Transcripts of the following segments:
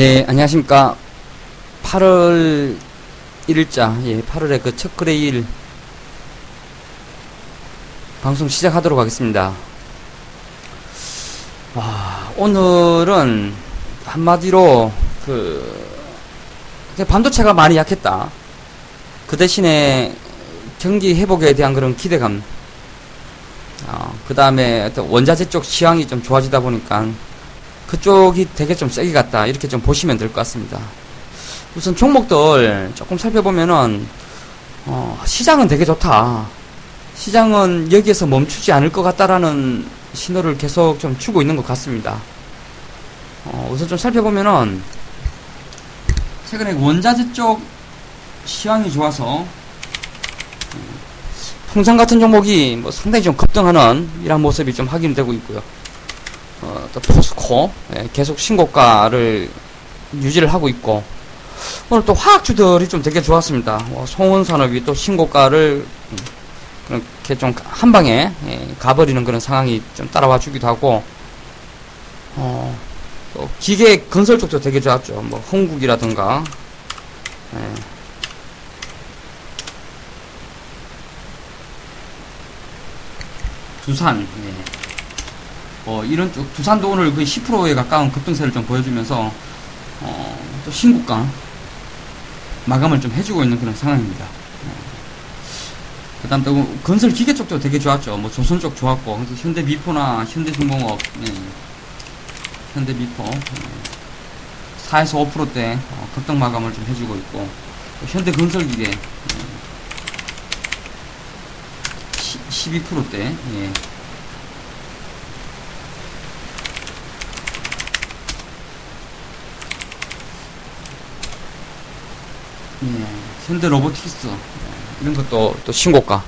네, 안녕하십니까. 8월 1일자, 예, 8월의 그첫 거래일 방송 시작하도록 하겠습니다. 와, 오늘은 한마디로 그, 반도체가 많이 약했다. 그 대신에 경기 회복에 대한 그런 기대감. 어, 그 다음에 원자재 쪽 시황이 좀 좋아지다 보니까 그쪽이 되게 좀 세게 갔다. 이렇게 좀 보시면 될 것 같습니다. 우선 종목들 조금 살펴보면은, 어, 시장은 되게 좋다. 시장은 여기에서 멈추지 않을 것 같다라는 신호를 계속 좀 주고 있는 것 같습니다. 어, 우선 좀 살펴보면은, 최근에 원자재 쪽 시황이 좋아서, 통상 같은 종목이 뭐 상당히 좀 급등하는 이런 모습이 좀 확인되고 있고요. 어, 또 포스코 예, 계속 신고가를 유지를 하고 있고 오늘 또 화학주들이 좀 되게 좋았습니다. 어, 송원산업이 또 신고가를 음, 그렇게 좀 한 방에 예, 가버리는 그런 상황이 좀 따라와 주기도 하고 어, 또 기계 건설 쪽도 되게 좋았죠. 뭐 홍국이라든가 예. 두산 예. 어, 이런 쪽 두산도 오늘 거의 10%에 가까운 급등세를 좀 보여주면서 어, 또 신고가 마감을 좀 해주고 있는 그런 상황입니다. 어, 그다음 또 건설 기계 쪽도 되게 좋았죠. 뭐 조선 쪽 좋았고 현대 미포나 현대 중공업, 예. 현대 미포 예. 4에서 5%대 어, 급등 마감을 좀 해주고 있고 현대 건설 기계 예. 12%대 예. 예, 현대 로보틱스 예, 이런 것도 또 신고가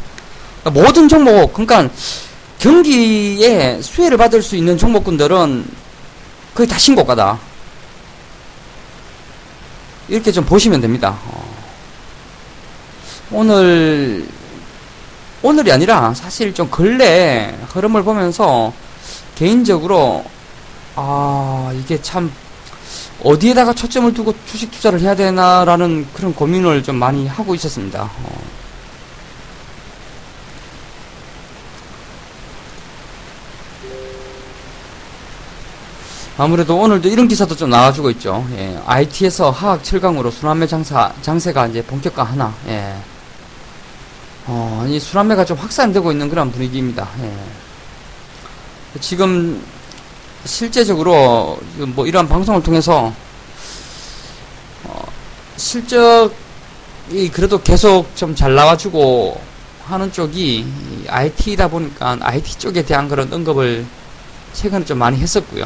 그러니까 모든 종목 그러니까 경기에 수혜를 받을 수 있는 종목군들은 거의 다 신고가다 이렇게 좀 보시면 됩니다 어. 오늘 오늘이 아니라 사실 좀 근래 흐름을 보면서 개인적으로 아 이게 참 어디에다가 초점을 두고 주식 투자를 해야 되나라는 그런 고민을 좀 많이 하고 있었습니다. 어. 아무래도 오늘도 이런 기사도 좀 나와주고 있죠. 예, IT에서 화학 7강으로 순환매 장사, 장세가 이제 본격화 하나. 예. 어, 이 순환매가 좀 확산되고 있는 그런 분위기입니다. 예. 지금 실제적으로 뭐 이러한 방송을 통해서 어, 실적이 그래도 계속 좀 잘 나와주고 하는 쪽이 IT다 보니까 IT 쪽에 대한 그런 언급을 최근에 좀 많이 했었고요.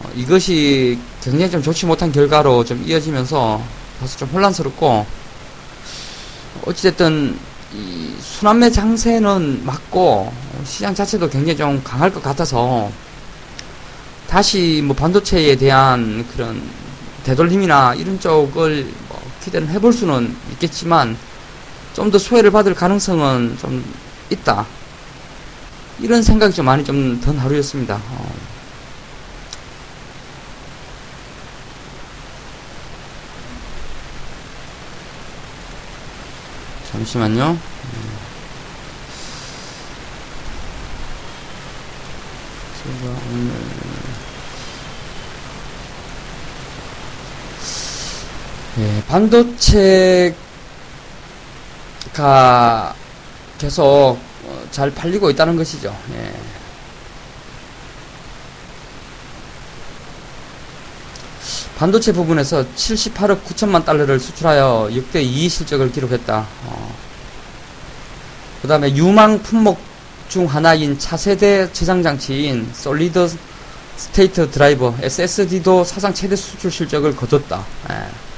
어, 이것이 굉장히 좀 좋지 못한 결과로 좀 이어지면서 다소 좀 혼란스럽고 어찌됐든 이 순환매 장세는 맞고 시장 자체도 굉장히 좀 강할 것 같아서 다시 뭐 반도체에 대한 그런 되돌림이나 이런 쪽을 뭐 기대는 해볼 수는 있겠지만 좀더 수혜를 받을 가능성은 좀 있다. 이런 생각이 좀 많이 좀 든 하루였습니다. 어. 잠시만요. 제가 오늘 예, 반도체가 계속 잘 팔리고 있다는 것이죠. 예. 반도체 부분에서 78억 9천만 달러를 수출하여 역대 2위 실적을 기록했다. 어. 그 다음에 유망 품목 중 하나인 차세대 저장 장치인 solid state driver SSD도 사상 최대 수출 실적을 거뒀다. 예.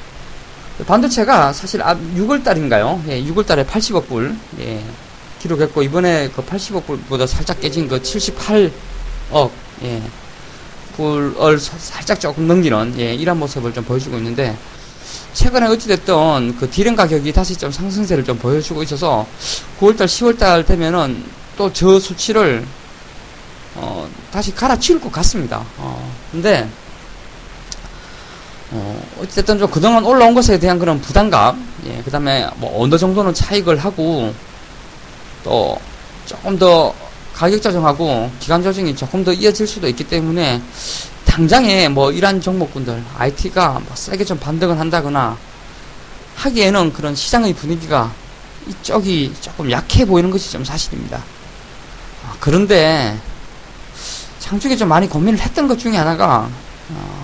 반도체가 사실 6월달인가요? 예, 6월달에 80억 불 예, 기록했고 이번에 그 80억 불보다 살짝 깨진 그 78억 예, 불을 살짝 조금 넘기는 예, 이런 모습을 좀 보여주고 있는데 최근에 어찌됐든 그 디램 가격이 다시 좀 상승세를 좀 보여주고 있어서 9월달, 10월달 되면은 또 저 수치를 어, 다시 갈아치울 것 같습니다. 어, 근데 어, 어쨌든 좀 그동안 올라온 것에 대한 그런 부담감, 예, 그 다음에 뭐 어느 정도는 차익을 하고, 또 조금 더 가격 조정하고 기간 조정이 조금 더 이어질 수도 있기 때문에 당장에 뭐 이러한 종목군들, IT가 뭐 세게 좀 반등을 한다거나 하기에는 그런 시장의 분위기가 이쪽이 조금 약해 보이는 것이 좀 사실입니다. 아, 그런데 장중에 좀 많이 고민을 했던 것 중에 하나가 어,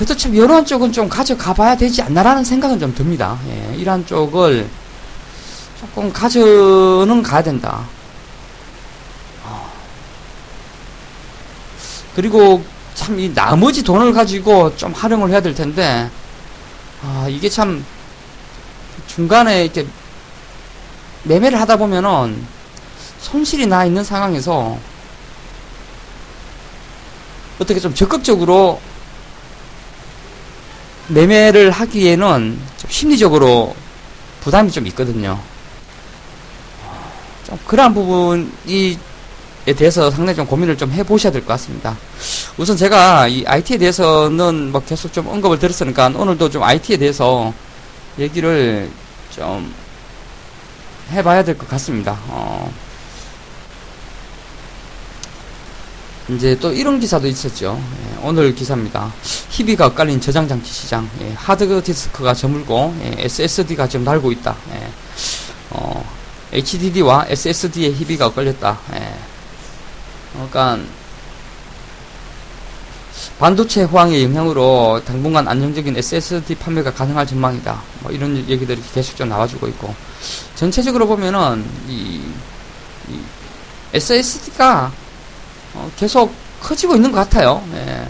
그래도 참 이런 쪽은 좀 가져가 봐야 되지 않나라는 생각은 좀 듭니다. 예, 이러한 쪽을 조금 가져는 가야 된다. 어. 그리고 참 이 나머지 돈을 가지고 좀 활용을 해야 될 텐데 아 이게 참 중간에 이렇게 매매를 하다 보면은 손실이 나 있는 상황에서 어떻게 좀 적극적으로 매매를 하기에는 좀 심리적으로 부담이 좀 있거든요. 좀 그러한 부분이 에 대해서 상당히 좀 고민을 좀 해보셔야 될 것 같습니다. 우선 제가 이 IT에 대해서는 뭐 계속 좀 언급을 드렸으니까 오늘도 좀 IT에 대해서 얘기를 좀 해봐야 될 것 같습니다. 어, 이제 또 이런 기사도 있었죠. 예, 오늘 기사입니다. 희비가 엇갈린 저장장치 시장. 예, 하드디스크가 저물고 예, SSD가 지금 날고 있다. 예, 어, HDD와 SSD의 희비가 엇갈렸다. 예. 그러니까 반도체 호황의 영향으로 당분간 안정적인 SSD 판매가 가능할 전망이다. 뭐 이런 얘기들이 계속 좀 나와주고 있고 전체적으로 보면은 이, 이 SSD가 어 계속 커지고 있는 것 같아요. 예.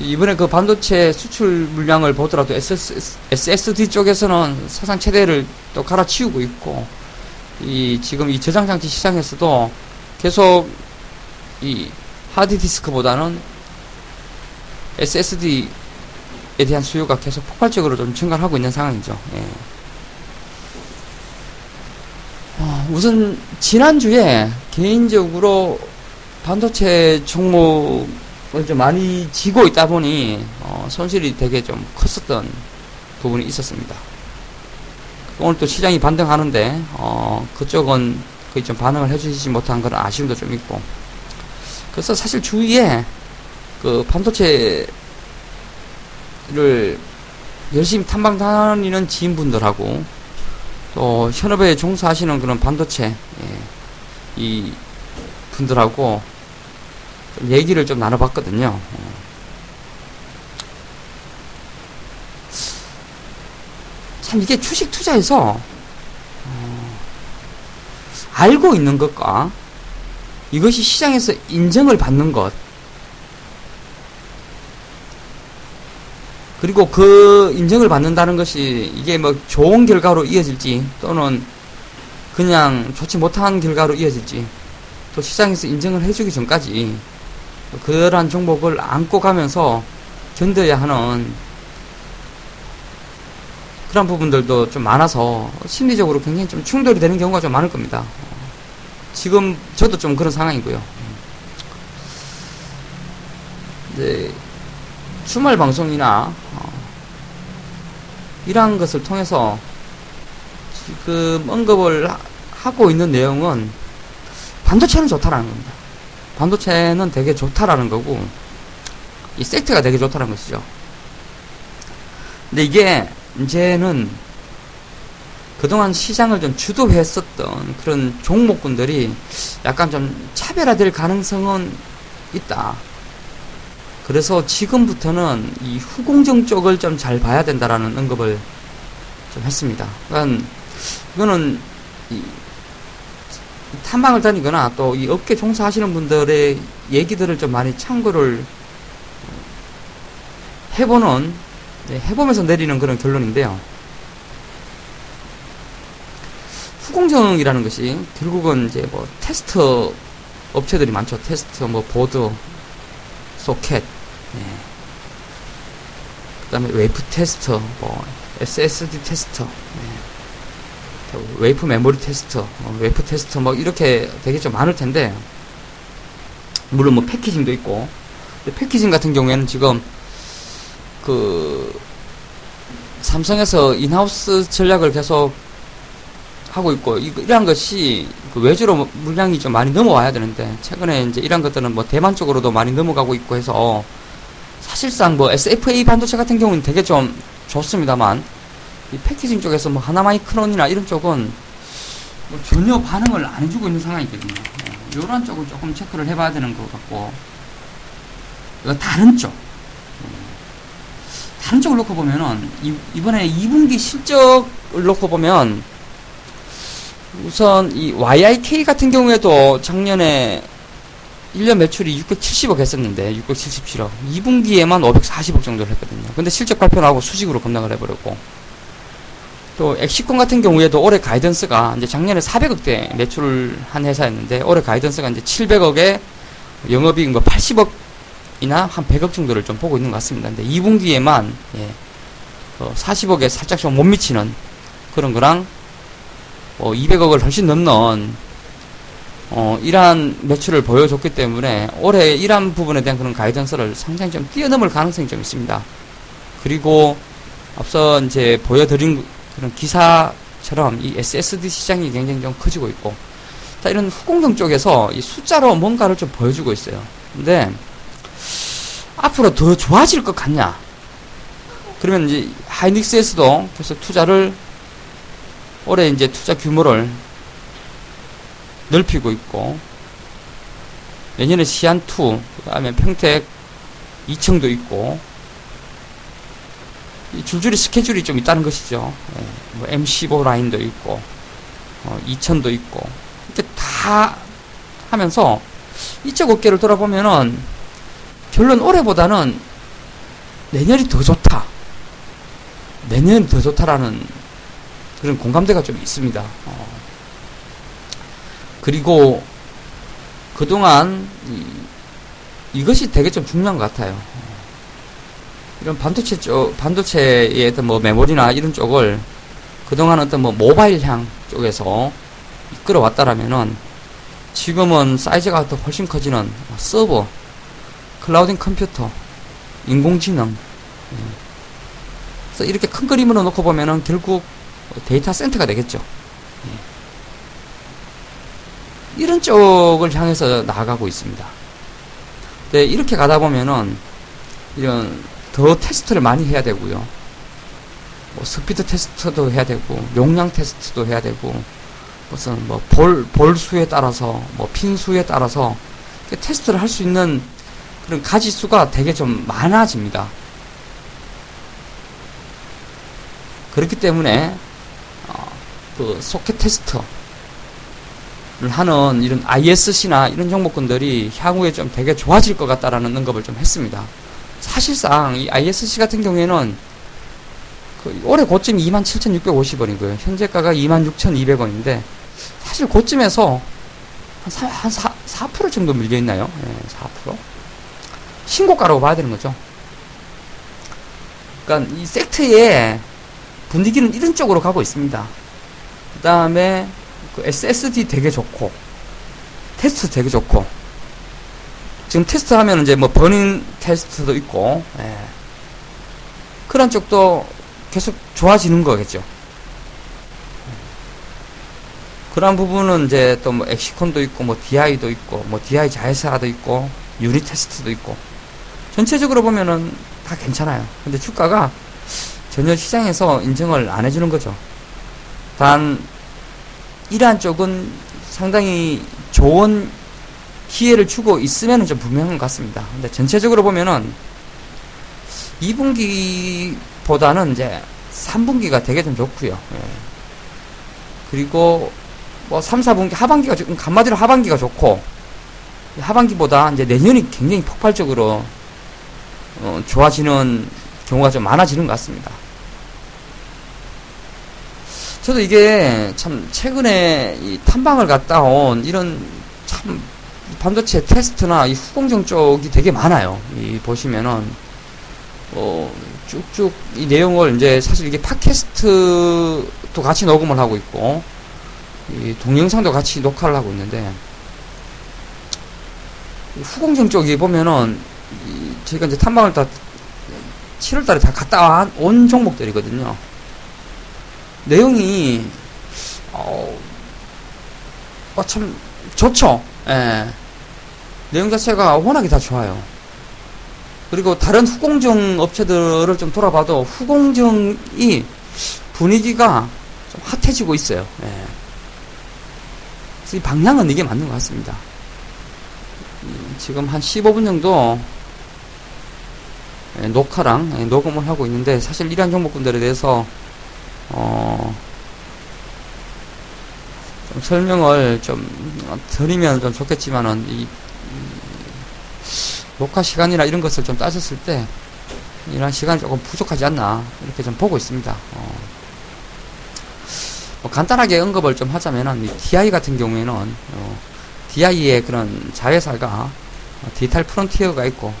이번에 그 반도체 수출 물량을 보더라도 SS, SSD 쪽에서는 사상 최대를 또 갈아치우고 있고 이 지금 이 저장 장치 시장에서도 계속 이 하드디스크보다는 SSD에 대한 수요가 계속 폭발적으로 좀 증가하고 있는 상황이죠. 예. 어, 우선 지난주에 개인적으로 반도체 종목을 좀 많이 지고 있다 보니 어, 손실이 되게 좀 컸었던 부분이 있었습니다. 오늘 또 시장이 반등하는데 어, 그쪽은 거의 좀 반응을 해주시지 못한 그런 아쉬움도 좀 있고 그래서 사실 주위에 그 반도체를 열심히 탐방 다니는 지인분들하고 또 현업에 종사하시는 그런 반도체 예, 이 분들하고 좀 얘기를 좀 나눠봤거든요. 참 이게 주식 투자에서 어, 알고 있는 것과 이것이 시장에서 인정을 받는 것 그리고 그 인정을 받는다는 것이 이게 뭐 좋은 결과로 이어질지 또는 그냥 좋지 못한 결과로 이어질지 또 시장에서 인정을 해주기 전까지 그러한 종목을 안고 가면서 견뎌야 하는 그런 부분들도 좀 많아서 심리적으로 굉장히 좀 충돌이 되는 경우가 좀 많을 겁니다. 지금 저도 좀 그런 상황이고요. 이제 주말 방송이나 어, 이러한 것을 통해서 지금 언급을 하고 있는 내용은 반도체는 좋다라는 겁니다. 반도체는 되게 좋다라는 거고 이 세트가 되게 좋다라는 것이죠. 근데 이게 이제는 그동안 시장을 좀 주도했었던 그런 종목군들이 약간 좀 차별화될 가능성은 있다. 그래서 지금부터는 이 후공정 쪽을 좀 잘 봐야 된다라는 언급을 좀 했습니다. 그러니까 이거는 이 탐방을 다니거나 또 이 업계 종사하시는 분들의 얘기들을 좀 많이 참고를 해보는 네, 해보면서 내리는 그런 결론인데요. 후공정이라는 것이 결국은 이제 뭐 테스트 업체들이 많죠. 테스트, 뭐 보드, 소켓, 네. 그 다음에 웨이퍼 테스터, 뭐 SSD 테스터, 네. 웨이퍼 메모리 테스터, 어, 웨이퍼 테스터 뭐 이렇게 되게 좀 많을 텐데 물론 뭐 packaging도 있고 packaging 같은 경우에는 지금 그 삼성에서 인하우스 전략을 계속 하고 있고 이러한 것이 그 외주로 물량이 좀 많이 넘어와야 되는데 최근에 이제 이런 것들은 뭐 대만 쪽으로도 많이 넘어가고 있고 해서 사실상 뭐 SFA 반도체 같은 경우는 되게 좀 좋습니다만 이 패키징 쪽에서 뭐 하나마이크론이나 이런 쪽은 뭐 전혀 반응을 안 해주고 있는 상황이거든요. 이런 네, 쪽을 조금 체크를 해봐야 되는 것 같고 다른 쪽 다른 쪽을 놓고 보면은 이, 번에 2분기 실적을 놓고 보면 우선 이 YIK 같은 경우에도 작년에 1년 매출이 670억 했었는데 677억 2분기에만 540억 정도를 했거든요. 근데 실적 발표 나고 수직으로 급락을 해버렸고 또 엑시콘 같은 경우에도 올해 가이던스가 이제 작년에 400억대 매출을 한 회사였는데 올해 가이던스가 이제 700억에 영업이익 뭐 80억이나 한 100억 정도를 좀 보고 있는 것 같습니다. 근데 2분기에만 예, 어 40억에 살짝 좀 못 미치는 그런 거랑 어 200억을 훨씬 넘는 어, 이러한 매출을 보여줬기 때문에 올해 이러한 부분에 대한 그런 가이던스를 상당히 좀 뛰어넘을 가능성이 좀 있습니다. 그리고 앞서 이제 보여드린 그런 기사처럼 이 SSD 시장이 굉장히 좀 커지고 있고 자, 이런 후공정 쪽에서 이 숫자로 뭔가를 좀 보여주고 있어요. 근데 앞으로 더 좋아질 것 같냐? 그러면 이제 하이닉스에서도 계속 투자를 올해 이제 투자 규모를 넓히고 있고 내년에 시안2 그 다음에 평택 2층도 있고 줄줄이 스케줄이 좀 있다는 것이죠. 예, 뭐 M15 라인도 있고 어, 2000도 있고 이렇게 다 하면서 이쪽 어깨를 돌아보면은 결론 올해보다는 내년이 더 좋다. 내년이 더 좋다라는 그런 공감대가 좀 있습니다. 어. 그리고 그동안 이, 것이 되게 좀 중요한 것 같아요. 이런 반도체 쪽, 반도체의 어떤 뭐 메모리나 이런 쪽을 그동안 어떤 뭐 모바일향 쪽에서 이끌어왔다라면은 지금은 사이즈가 더 훨씬 커지는 서버, 클라우딩 컴퓨터, 인공지능. 예. 그래서 이렇게 큰 그림으로 놓고 보면은 결국 데이터 센터가 되겠죠. 이런 쪽을 향해서 나아가고 있습니다. 네, 이렇게 가다 보면은 이런 더 테스트를 많이 해야 되고요. 뭐 스피드 테스트도 해야 되고 용량 테스트도 해야 되고 무슨 뭐 볼 볼 수에 따라서 뭐 핀 수에 따라서 테스트를 할 수 있는 그런 가지 수가 되게 좀 많아집니다. 그렇기 때문에 어, 그 소켓 테스트 하는 이런 ISC나 이런 종목군들이 향후에 좀 되게 좋아질 것 같다라는 언급을 좀 했습니다. 사실상 이 ISC 같은 경우에는 그 올해 고점이 27,650원이고요. 현재가가 26,200원인데 사실 고점에서 한, 4, 한 4, 4% 정도 밀려 있나요? 네, 4%. 신고가라고 봐야 되는 거죠. 그러니까 이 섹트의 분위기는 이런 쪽으로 가고 있습니다. 그 다음에 그 SSD 되게 좋고 테스트 되게 좋고 지금 테스트 하면 이제 뭐 버닝 테스트도 있고 예. 그런 쪽도 계속 좋아지는 거겠죠. 그런 부분은 이제 또 뭐 엑시콘도 있고 뭐 DI도 있고 뭐 DI 자회사도 있고 유니테스트도 있고 전체적으로 보면은 다 괜찮아요. 근데 주가가 전혀 시장에서 인정을 안 해주는 거죠. 단 이러한 쪽은 상당히 좋은 기회를 주고 있으면 좀 분명한 것 같습니다. 근데 전체적으로 보면은 2분기보다는 이제 3분기가 되게 좀 좋고요. 예. 그리고 뭐 3, 4분기 하반기가 좀 간마디로 하반기가 좋고 하반기보다 이제 내년이 굉장히 폭발적으로 어, 좋아지는 경우가 좀 많아지는 것 같습니다. 저도 이게 참 최근에 이 탐방을 갔다 온 이런 참 반도체 테스트나 이 후공정 쪽이 되게 많아요. 이 보시면은 어 쭉쭉 이 내용을 이제 사실 이게 팟캐스트도 같이 녹음을 하고 있고 이 동영상도 같이 녹화를 하고 있는데 후공정 쪽에 보면은 저희가 이제 탐방을 다 7월 달에 다 갔다 온 종목들이거든요. 내용이 어, 어, 참 좋죠. 예. 내용 자체가 워낙에 다 좋아요. 그리고 다른 후공정 업체들을 좀 돌아봐도 후공정이 분위기가 좀 핫해지고 있어요. 예. 방향은 이게 맞는 것 같습니다. 지금 한 15분 정도 예, 녹화랑 예, 녹음을 하고 있는데 사실 이러한 종목군들에 대해서 어, 좀 설명을 좀 드리면 좀 좋겠지만은 이, 이 녹화 시간이나 이런 것을 좀 따졌을 때 이런 시간이 조금 부족하지 않나 이렇게 좀 보고 있습니다. 어, 뭐 간단하게 언급을 좀 하자면은 이 DI 같은 경우에는 어, DI의 그런 자회사가 어, 디지털 프론티어가 있고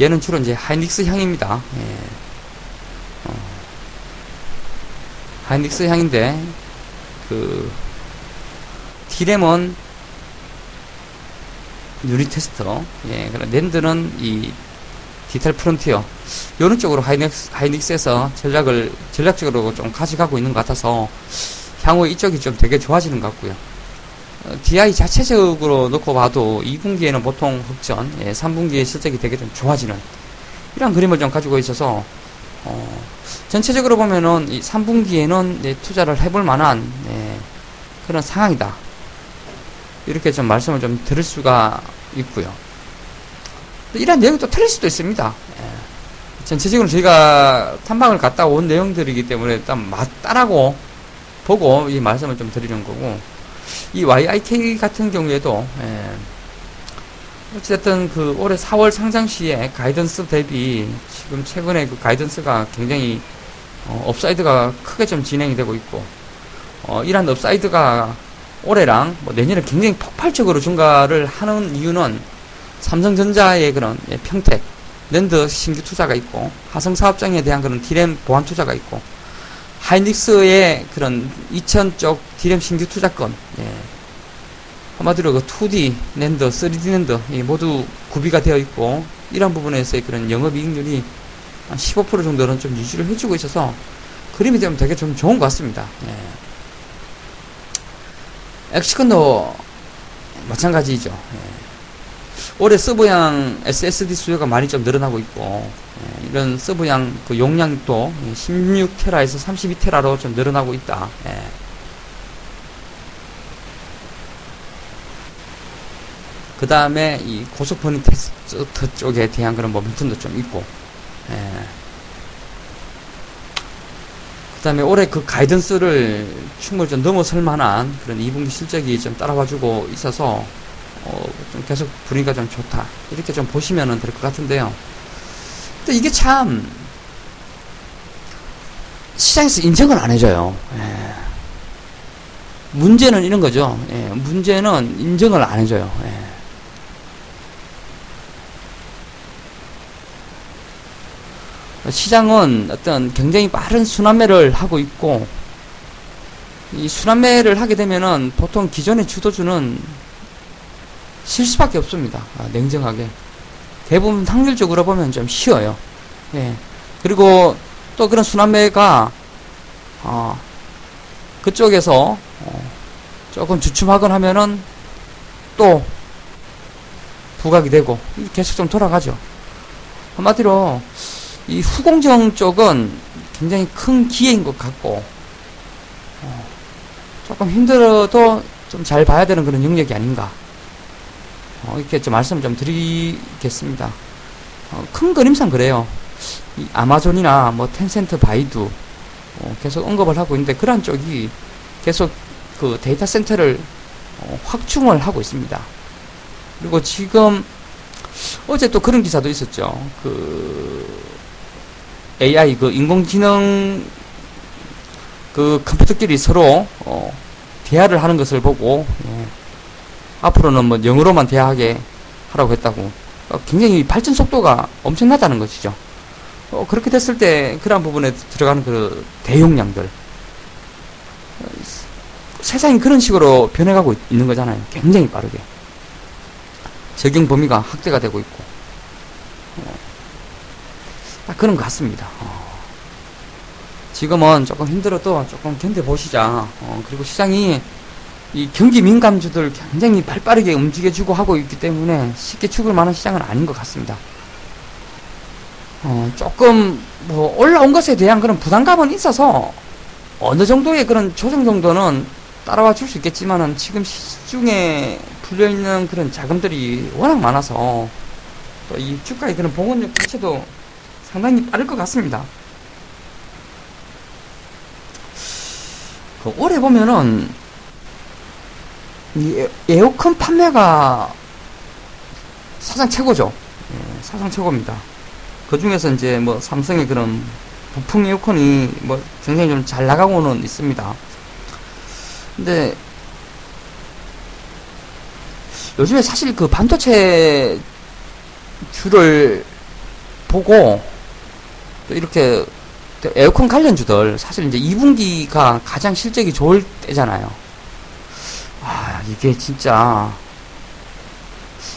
얘는 주로 이제 하이닉스 향입니다. 예. 어, 하이닉스 향인데 그 디램은 유니테스트, 예, 그럼 낸드는 이 디지털 프론티어, 이런 쪽으로 하이닉스, 하이닉스에서 전략을, 전략적으로 좀 가져가고 있는 것 같아서, 향후 이쪽이 좀 되게 좋아지는 것 같고요. 어, DI 자체적으로 놓고 봐도 2분기에는 보통 흑전, 예, 3분기에 실적이 되게 좀 좋아지는 이런 그림을 좀 가지고 있어서 어, 전체적으로 보면은 이 3분기에는 예, 투자를 해볼 만한 예, 그런 상황이다. 이렇게 좀 말씀을 좀 드릴 수가 있고요. 이런 내용이 또 틀릴 수도 있습니다. 예. 전체적으로 저희가 탐방을 갔다 온 내용들이기 때문에 일단 맞다라고 보고 이 말씀을 좀 드리는 거고 이 YIK 같은 경우에도 예. 어쨌든 그 올해 4월 상장 시에 가이던스 대비 지금 최근에 그 가이던스가 굉장히 어, upside가 크게 좀 진행이 되고 있고 어, 이러한 upside가 올해랑 뭐 내년에 굉장히 폭발적으로 증가를 하는 이유는 삼성전자의 그런 예, 평택 낸드 신규 투자가 있고 화성 사업장에 대한 그런 디램 보완 투자가 있고 하이닉스의 그런 2000쪽 디램 신규 투자건 예. 한마디로 그 2D 낸드, 3D 낸드 예, 모두 구비가 되어 있고 이런 부분에서의 그런 영업이익률이 한 15% 정도는 좀 유지를 해주고 있어서 그림이 되면 되게 좀 좋은 것 같습니다. 예. 엑시컨도 마찬가지죠. 예. 올해 서브양 SSD 수요가 많이 좀 늘어나고 있고 예, 이런 서브양 그 용량도 16테라에서 32테라로 좀 늘어나고 있다. 예. 그 다음에 이 고속 버닝 테스트 쪽에 대한 그런 모멘텀도 좀 있고 예. 그 다음에 올해 그 가이던스를 충분히 좀 넘어설 만한 그런 2분기 실적이 좀 따라와주고 있어서 어, 좀 계속 분위기가 좀 좋다. 이렇게 좀 보시면 될 것 같은데요. 근데 이게 참, 시장에서 인정을 안 해줘요. 예. 문제는 이런 거죠. 예. 문제는 인정을 안 해줘요. 예. 시장은 어떤 굉장히 빠른 순환매를 하고 있고, 이 순환매를 하게 되면은 보통 기존의 주도주는 실 수밖에 없습니다. 아, 냉정하게. 대부분 확률적으로 보면 좀 쉬워요. 예. 그리고 또 그런 순환매가, 어, 그쪽에서, 어, 조금 주춤하건 하면은 또 부각이 되고, 계속 좀 돌아가죠. 한마디로, 이 후공정 쪽은 굉장히 큰 기회인 것 같고, 어, 조금 힘들어도 좀 잘 봐야 되는 그런 영역이 아닌가. 어, 이렇게 좀 말씀 좀 드리겠습니다. 어, 큰 그림상 그래요. 아마존이나 뭐 텐센트, 바이두 어, 계속 언급을 하고 있는데 그러한 쪽이 계속 그 데이터 센터를 어, 확충을 하고 있습니다. 그리고 지금 어제 또 그런 기사도 있었죠. 그 AI 그 인공지능 그 컴퓨터끼리 서로 어, 대화를 하는 것을 보고 예. 앞으로는 뭐 영어로만 대화하게 하라고 했다고 어, 굉장히 발전 속도가 엄청나다는 것이죠. 어, 그렇게 됐을 때 그러한 부분에 들어가는 그 대용량들 어, 세상이 그런 식으로 변해가고 있는 거잖아요. 굉장히 빠르게. 적용 범위가 확대가 되고 있고 어, 딱 그런 것 같습니다. 어. 지금은 조금 힘들어도 조금 견뎌보시자. 어, 그리고 시장이 이 경기 민감주들 굉장히 발 빠르게 움직여주고 하고 있기 때문에 쉽게 죽을 만한 시장은 아닌 것 같습니다. 어, 조금 뭐 올라온 것에 대한 그런 부담감은 있어서 어느 정도의 그런 조정 정도는 따라와 줄 수 있겠지만은 지금 시중에 풀려 있는 그런 자금들이 워낙 많아서 또 이 주가의 그런 봉원력 자체도 상당히 빠를 것 같습니다. 그 올해 보면은 이 에어컨 판매가 사상 최고죠. 예, 사상 최고입니다. 그 중에서 이제 뭐 삼성의 그런 부품 에어컨이 뭐 굉장히 좀 잘 나가고는 있습니다. 근데 요즘에 사실 그 반도체 주를 보고 또 이렇게 에어컨 관련주들 사실 이제 2분기가 가장 실적이 좋을 때잖아요. 아 이게 진짜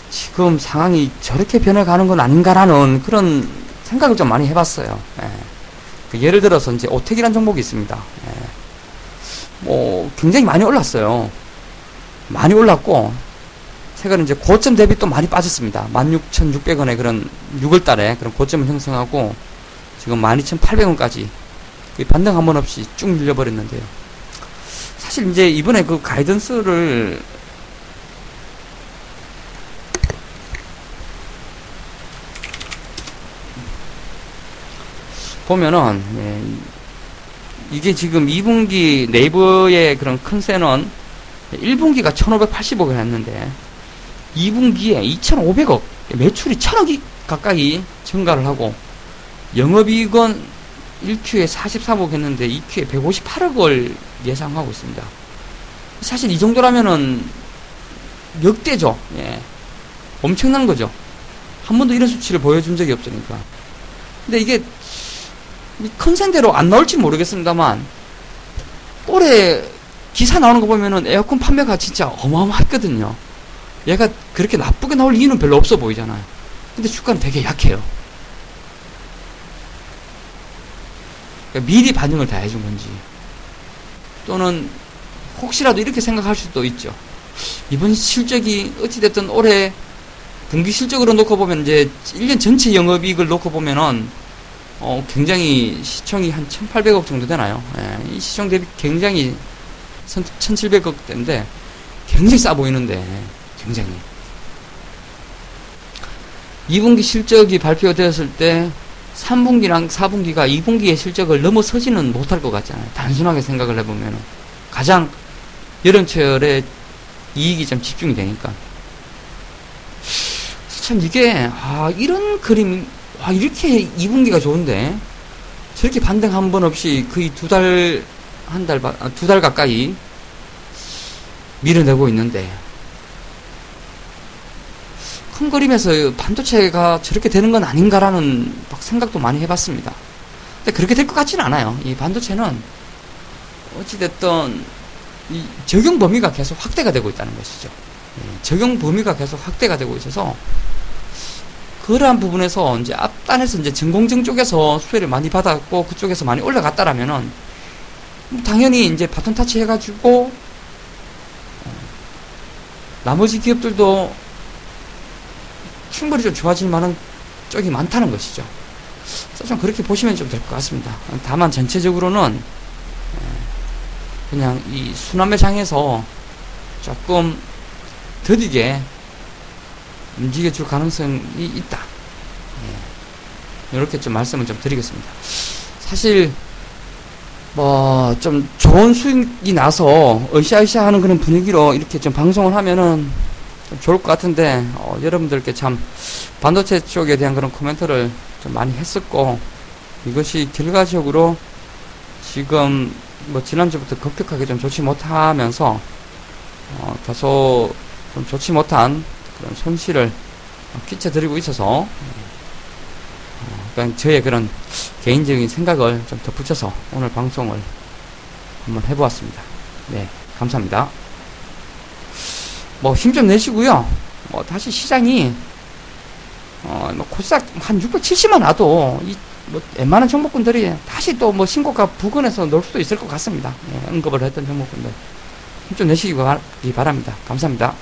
지금 상황이 저렇게 변해가는 건 아닌가라는 그런 생각을 좀 많이 해봤어요. 예. 그 예를 들어서 이제 오텍이란 종목이 있습니다. 예. 뭐 굉장히 많이 올랐어요. 많이 올랐고 최근 이제 고점 대비 또 많이 빠졌습니다. 16,600원의 그런 6월 달에 그런 고점을 형성하고 지금 12,800원까지 반등 한 번 없이 쭉 밀려버렸는데요. 사실 이제 이번에 그 가이던스를 보면은 예, 이게 지금 2분기 네이버의 그런 컨센은 1분기가 1,580억을 했는데 2분기에 2,500억 매출이 1,000억이 가까이 증가를 하고 영업이익은 1Q에 43억 했는데 2Q에 158억을 예상하고 있습니다. 사실 이 정도라면은 역대죠. 예. 엄청난 거죠. 한 번도 이런 수치를 보여준 적이 없으니까. 근데 이게 컨센대로 안 나올지 모르겠습니다만 올해 기사 나오는 거 보면은 에어컨 판매가 진짜 어마어마했거든요. 얘가 그렇게 나쁘게 나올 이유는 별로 없어 보이잖아요. 근데 주가는 되게 약해요. 그러니까 미리 반응을 다 해준 건지 또는 혹시라도 이렇게 생각할 수도 있죠. 이번 실적이 어찌됐든 올해 분기 실적으로 놓고 보면 이제 1년 전체 영업이익을 놓고 보면은 어, 굉장히 시청이 한 1,800억 정도 되나요? 예, 이 시청 대비 굉장히 1,700억 대인데 굉장히 싸 보이는데 굉장히 2분기 실적이 발표되었을 때 3분기랑 4분기가 2분기의 실적을 넘어서지는 못할 것 같잖아요. 단순하게 생각을 해보면 가장 여름철에 이익이 좀 집중이 되니까. 참 이게 아 이런 그림 와, 이렇게 2분기가 좋은데, 저렇게 반등 한 번 없이 거의 두 달, 한 달, 아, 두달 가까이 밀어내고 있는데, 큰 그림에서 반도체가 저렇게 되는 건 아닌가라는 생각도 많이 해봤습니다. 근데 그렇게 될 것 같지는 않아요. 이 반도체는 어찌됐든 이 적용 범위가 계속 확대가 되고 있다는 것이죠. 예, 적용 범위가 계속 확대가 되고 있어서 그러한 부분에서 이제 앞단에서 이제 전공정 쪽에서 수혜를 많이 받았고 그쪽에서 많이 올라갔다라면은 당연히 이제 바톤 타치 해가지고 어, 나머지 기업들도 충분히 좀 좋아질 만한 쪽이 많다는 것이죠. 그래서 좀 그렇게 보시면 좀 될 것 같습니다. 다만 전체적으로는 그냥 이 순환매장에서 조금 더디게 움직여줄 가능성이 있다. 예. 이렇게 좀 말씀을 좀 드리겠습니다. 사실 뭐 좀 좋은 수익이 나서 으쌰으쌰 하는 그런 분위기로 이렇게 좀 방송을 하면은 좀 좋을 것 같은데 어, 여러분들께 참 반도체 쪽에 대한 그런 코멘트를 좀 많이 했었고 이것이 결과적으로 지금 뭐 지난주부터 급격하게 좀 좋지 못하면서 어, 다소 좀 좋지 못한 그런 손실을 끼쳐드리고 있어서 어, 그냥 저의 그런 개인적인 생각을 좀 덧붙여서 오늘 방송을 한번 해보았습니다. 네, 감사합니다. 뭐 힘 좀 내시고요. 뭐 다시 시장이 어, 뭐 코스닥 한 670만 와도 이 뭐 웬만한 종목군들이 다시 또 뭐 신고가 부근에서 놀 수도 있을 것 같습니다. 예, 언급을 했던 종목군들 힘 좀 내시기 바- 바랍니다. 감사합니다.